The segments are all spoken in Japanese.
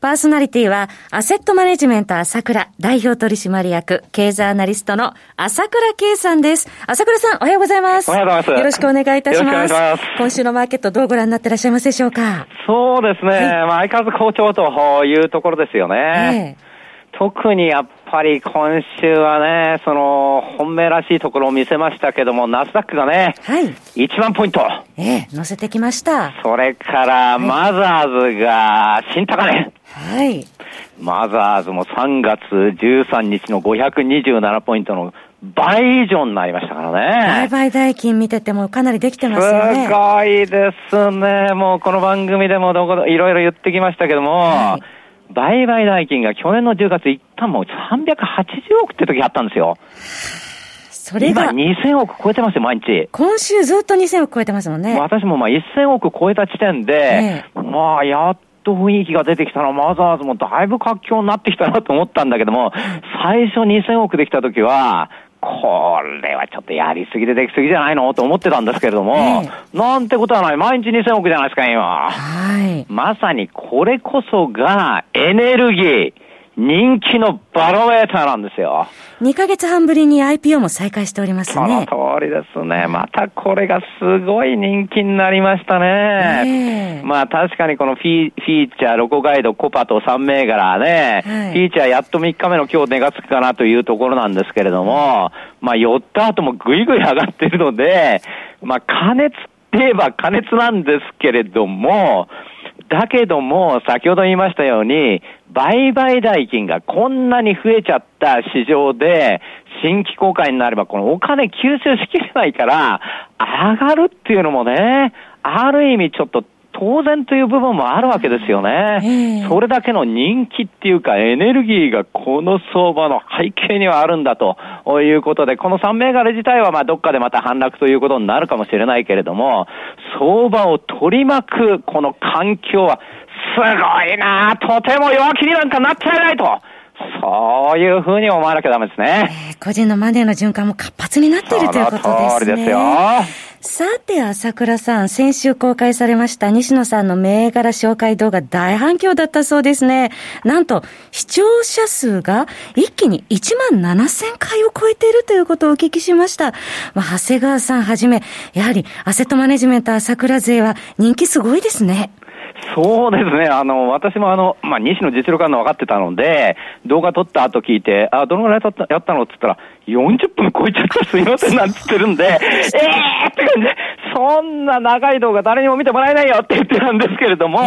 パーソナリティは、アセットマネジメント朝倉代表取締役、経済アナリストの朝倉慶さんです。朝倉さん、おはようございます。おはようございます。よろしくお願いいたします。ます今週のマーケットどうご覧になってらっしゃいますでしょうか？そうですね。はい、まあ、相変わらず好調というところですよね。え特にやっぱり今週はね、その、本命らしいところを見せましたけども、ナスダックがね、はい。1万ポイント。ええ、乗せてきました。それから、マザーズが新高値。はい。マザーズも3月13日の527ポイントの倍以上になりましたからね。売買代金見ててもかなりできてますよね。すごいですね。もうこの番組でもどこいろいろ言ってきましたけども、はい売買代金が去年の10月一旦もう380億って時あったんですよ。それが。今2000億超えてますよ、毎日。今週ずっと2000億超えてますもんね。私もまあ1000億超えた地点で、ね、まあやっと雰囲気が出てきたら、マザーズもだいぶ活況になってきたなと思ったんだけども、最初2000億できた時は、これはちょっとやりすぎでできすぎじゃないのと思ってたんですけれども、えー、なんてことはない。毎日2000億じゃないですか、今。はい。まさにこれこそがエネルギー。人気のバロメーターなんですよ。2ヶ月半ぶりに IPO も再開しておりますね。その通りですね。またこれがすごい人気になりましたね。えー、まあ確かにこのフィフィーチャー、ロコガイド、コパと3銘柄ね、はい、フィーチャーやっと3日目の今日値がつくかなというところなんですけれども、まあ寄った後もぐいぐい上がっているので、まあ加熱って言えば加熱なんですけれども、だけども、先ほど言いましたように、売買代金がこんなに増えちゃった市場で、新規公開になれば、このお金吸収しきれないから、上がるっていうのもね、ある意味ちょっと当然という部分もあるわけですよね。それだけの人気っていうかエネルギーがこの相場の背景にはあるんだということで、この3銘柄自体はまあどっかでまた反落ということになるかもしれないけれども、相場を取り巻くこの環境はすごいなとても弱気になんかなっちゃいないと。そういうふうに思わなきゃダメですね。えー、個人のマネーの循環も活発になっているということですね。その通りですよ。さて、朝倉さん、先週公開されました西野さんの銘柄紹介動画大反響だったそうですね。なんと、視聴者数が一気に1万7000回を超えているということをお聞きしました。まあ、長谷川さんはじめ、やはりアセットマネジメント朝倉勢は人気すごいですね。そうですね。あの、私もあの、まあ、西の実力あるの分かってたので、動画撮った後聞いて、あ、どのぐらいやったやったのって言ったら、40分超えちゃったすいませんなんつってるんで、えーって感じで、そんな長い動画誰にも見てもらえないよって言ってたんですけれども、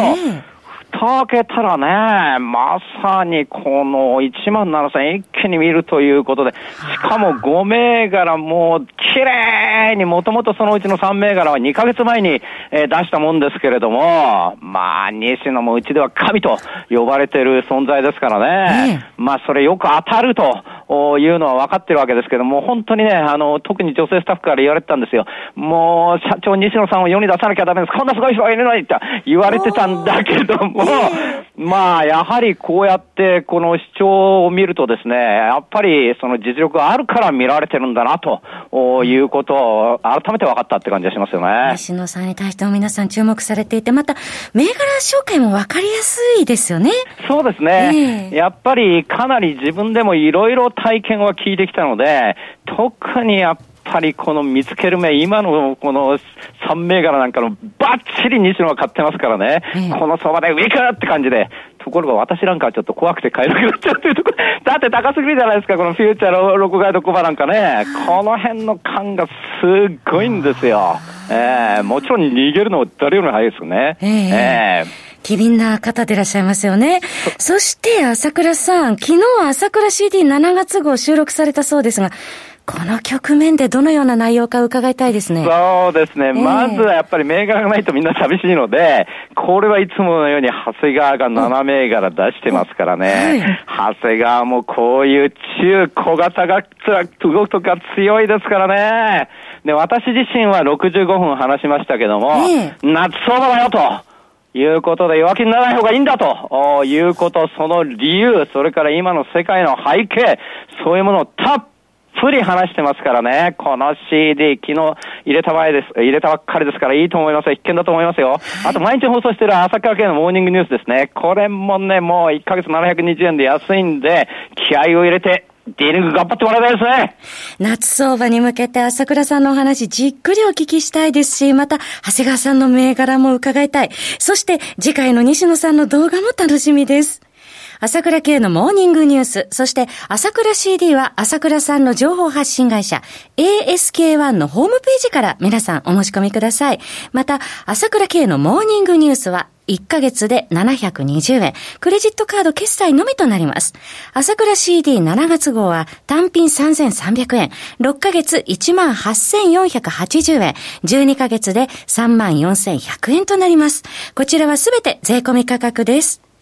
蓋開けたらね、まさにこの1万7000一気に見るということで、しかも5銘柄もう綺麗に、もともとそのうちの3銘柄は2ヶ月前に、え出したもんですけれども、まあ、西野もうちでは神と呼ばれてる存在ですからね、まあ、それよく当たると。いうのは分かってるわけですけども、本当にね、あの、特に女性スタッフから言われてたんですよ。もう、社長西野さんを世に出さなきゃダメです。こんなすごい人がいるのにって言われてたんだけども、まあ、やはりこうやってこの視聴を見るとですね、やっぱりその実力があるから見られてるんだなということを改めて分かったって感じがしますよね。西野さんに対しても皆さん注目されていて、また銘柄紹介も分かりやすいですよね。そうですね。えー、やっぱりかなり自分でもいろいろ体験は聞いてきたので、特にやっぱりこの見つける目、今のこの3銘柄なんかのバッチリ西野は買ってますからね、うん、この相場で上かって感じで、ところが私なんかはちょっと怖くて買えなくなっちゃうというとこ。ろ、だって高すぎるじゃないですか、このフューチャーのロコガイドコバなんかね、この辺の感がすっごいんですよ。えー、もちろん逃げるのは誰よりも早いですよね。えー、えー機敏な方でいらっしゃいますよね。そして、朝倉さん、昨日朝倉 CD7 月号収録されたそうですが、この局面でどのような内容か伺いたいですね。そうですね。えー、まずはやっぱり銘柄がないとみんな寂しいので、これはいつものように長谷川が7銘柄出してますからね。はい、長谷川もこういう中小型が動くとか強いですからね。で、私自身は65分話しましたけども、えー、夏相場だよと。いうことで弱気にならない方がいいんだということ、その理由、それから今の世界の背景、そういうものをたっぷり話してますからね。この CD、昨日入れた前です、入れたばっかりですからいいと思いますよ。必見だと思いますよ。あと毎日放送してる朝倉系のモーニングニュースですね。これもね、もう1ヶ月720円で安いんで、気合を入れてディーリング頑張ってもらいたいですね。夏相場に向けて朝倉さんのお話じっくりお聞きしたいですし、また、長谷川さんの銘柄も伺いたい。そして、次回の西野さんの動画も楽しみです。朝倉系のモーニングニュース、そして朝倉 CD は朝倉さんの情報発信会社 ASK1 のホームページから皆さんお申し込みください。また、朝倉系のモーニングニュースは1ヶ月で720円。クレジットカード決済のみとなります。朝倉 CD7 月号は単品3300円。6ヶ月18,480円。12ヶ月で34,100円となります。こちらはすべて税込み価格です。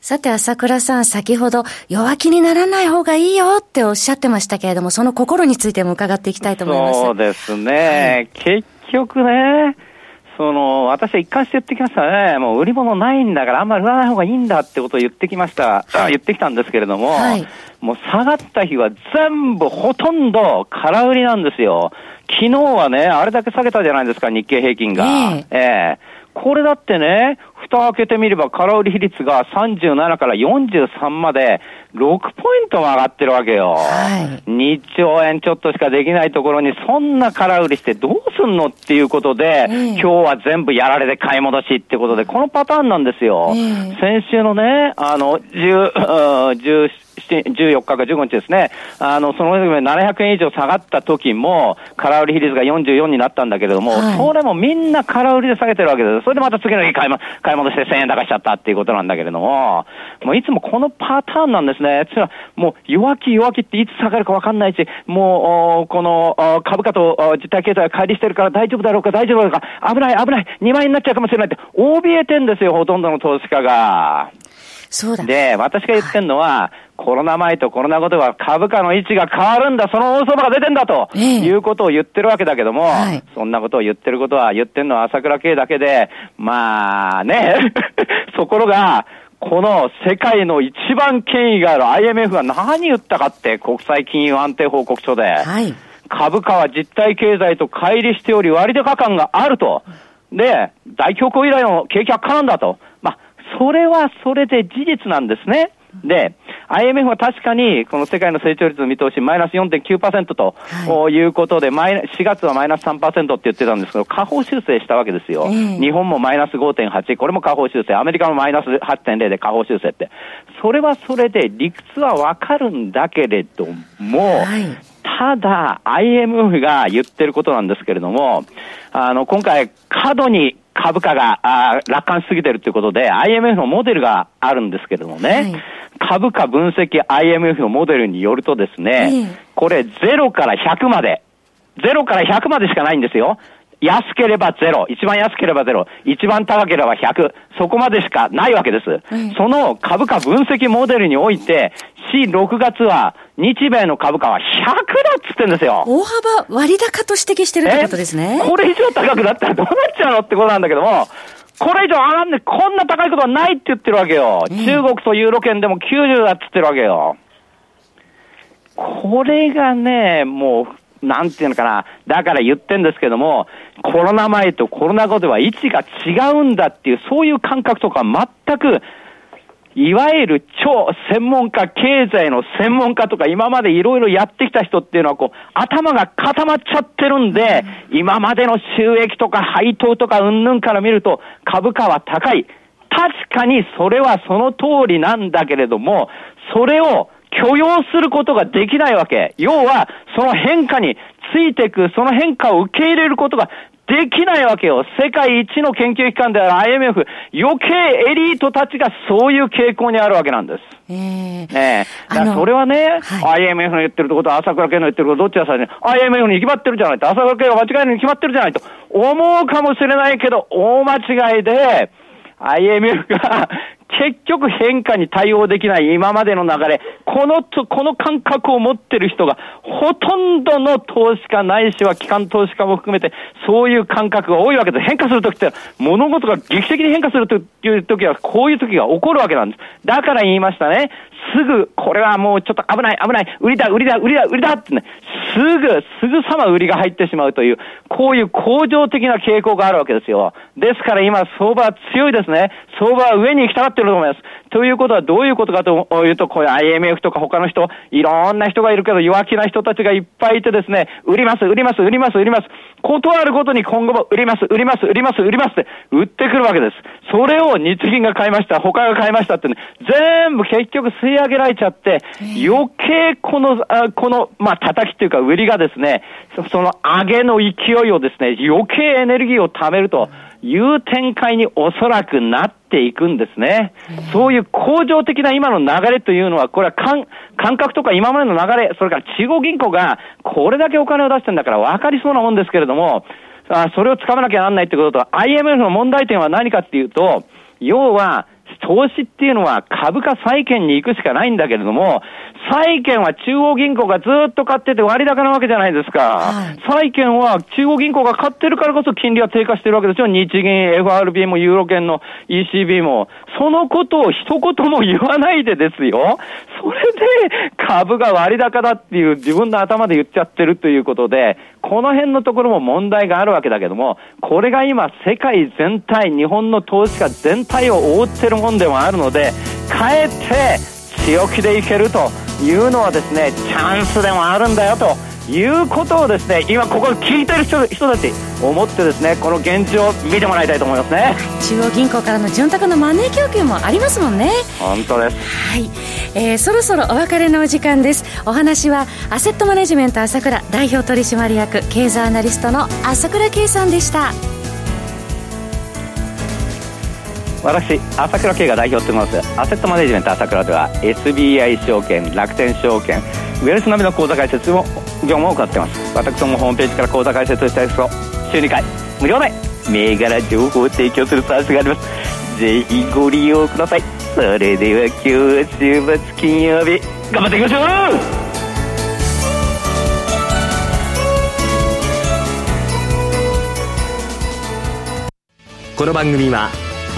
さて、朝倉さん、先ほど弱気にならない方がいいよっておっしゃってましたけれども、その心についても伺っていきたいと思います。そうですね。はい、結局ね、その、私は一貫して言ってきましたね。もう売り物ないんだからあんまり売らない方がいいんだってことを言ってきました。言ってきたんですけれども、はい、もう下がった日は全部ほとんど空売りなんですよ。昨日はね、あれだけ下げたじゃないですか、日経平均が。えー、えーこれだってね、蓋開けてみれば空売り比率が37から43まで6ポイントも上がってるわけよ。はい、2兆円ちょっとしかできないところにそんな空売りしてどうすんのっていうことで、えー、今日は全部やられて買い戻しってことで、このパターンなんですよ。えー、先週のね、あの、10、10 14日か15日ですね、あの、その700円以上下がった時も、空売り比率が44になったんだけれども、はい、それもみんな空売りで下げてるわけです。それでまた次の日買い,、ま、買い戻して1000円高しちゃったっていうことなんだけれども、もういつもこのパターンなんですね。つまり、もう弱気弱気っていつ下がるかわかんないし、もう、この株価と実体経済が乖離してるから大丈夫だろうか大丈夫だろうか、危ない危ない、2万円になっちゃうかもしれないって、怯えてんですよ、ほとんどの投資家が。そうだ。で、私が言ってんのは、コロナ前とコロナ後では株価の位置が変わるんだ、その大相場が出てんだと、いうことを言ってるわけだけども、はい、そんなことを言ってることは、言ってんのは朝倉系だけで、まあね、ところが、この世界の一番権威がある IMF が何言ったかって、国際金融安定報告書で、はい、株価は実体経済と乖離しており割高感があると。で、大恐慌以来の景気悪化なんだと。まあ、それはそれで事実なんですね。で、IMF は確かに、この世界の成長率の見通し、マイナス4.9%と、はい、いうことで、マイ4月はマイナス3%って言ってたんですけど、下方修正したわけですよ。えー、日本もマイナス5.8、これも下方修正、アメリカもマイナス8.0で下方修正って。それはそれで理屈はわかるんだけれども、はいただ、IMF が言ってることなんですけれども、あの、今回、過度に株価があ楽観しすぎてるということで、IMF のモデルがあるんですけれどもね、はい、株価分析 IMF のモデルによるとですね、これ0から100まで、0から100までしかないんですよ。安ければゼロ、一番安ければゼロ、一番高ければ100、そこまでしかないわけです。うん、その株価分析モデルにおいて、4、6月は日米の株価は100だっつってんですよ。大幅割高と指摘してるってことですね。これ以上高くなったらどうなっちゃうのってことなんだけども、これ以上上がんねこんな高いことはないって言ってるわけよ。中国とユーロ圏でも90だって言ってるわけよ。これがね、もう、なんていうのかな。だから言ってんですけども、コロナ前とコロナ後では位置が違うんだっていう、そういう感覚とか全くいわゆる超専門家、経済の専門家とか今までいろいろやってきた人っていうのはこう、頭が固まっちゃってるんで、今までの収益とか配当とかうんぬんから見ると株価は高い。確かにそれはその通りなんだけれども、それを許容することができないわけ。要は、その変化についていく、その変化を受け入れることができないわけよ。世界一の研究機関である IMF、余計エリートたちがそういう傾向にあるわけなんです。えー、ねえ。だからそれはね、はい、IMF の言ってることは朝倉家の言ってることどっちがさね、IMF に決まってるじゃないと、朝倉家が間違いに決まってるじゃないと思うかもしれないけど、大間違いで、IMF が結局変化に対応できない今までの流れ、このと、この感覚を持ってる人が、ほとんどの投資家ないしは機関投資家も含めて、そういう感覚が多いわけです。変化するときって、物事が劇的に変化するというときは、こういうときが起こるわけなんです。だから言いましたね。すぐ、これはもうちょっと危ない、危ない、売りだ、売りだ、売りだ、売りだってね、すぐ、すぐさま売りが入ってしまうという、こういう恒常的な傾向があるわけですよ。ですから今、相場は強いですね。相場は上に行きたがってると思います。ということはどういうことかというと、こういう IMF とか他の人、いろんな人がいるけど弱気な人たちがいっぱいいてですね、売ります、売ります、売ります、売ります。断るごとに今後も売ります、売ります、売ります、売りますって売ってくるわけです。それを日銀が買いました、他が買いましたってね、全部結局吸い上げられちゃって、余計この、あこの、まあ、叩きっていうか売りがですね、その上げの勢いをですね、余計エネルギーを貯めると、いう展開におそらくなっていくんですね。そういう恒常的な今の流れというのは、これは感感覚とか今までの流れ、それから中央銀行がこれだけお金を出してるんだから分かりそうなもんですけれども、あそれをつかまなきゃなんないってことと、IMF の問題点は何かっていうと、要は、投資っていうのは株価債券に行くしかないんだけれども、債券は中央銀行がずっと買ってて割高なわけじゃないですか。はい、債券は中央銀行が買ってるからこそ金利は低下してるわけですよ。日銀、FRB もユーロ圏の ECB も。そのことを一言も言わないでですよ。それで株が割高だっていう自分の頭で言っちゃってるということで、この辺のところも問題があるわけだけども、これが今世界全体、日本の投資家全体を覆ってるもんでもあるので、かえって強気でいけるというのはですね、チャンスでもあるんだよと。いうことをですね今ここ聞いてる人人たち思ってですねこの現状を見てもらいたいと思いますね。中央銀行からの潤沢のマネー供給もありますもんね。本当です。はい、えー、そろそろお別れのお時間です。お話はアセットマネジメント朝倉代表取締役経済アナリストの朝倉圭さんでした私朝倉慶が代表を務めますアセットマネジメント朝倉では SBI 証券楽天証券ウェルス並みの口座開設も業務を行っています。私どもホームページから口座開設したいですと週2回。無料で銘柄情報を提供するサービスがあります。ぜひご利用ください。それでは今日は週末金曜日頑張っていきましょう！この番組は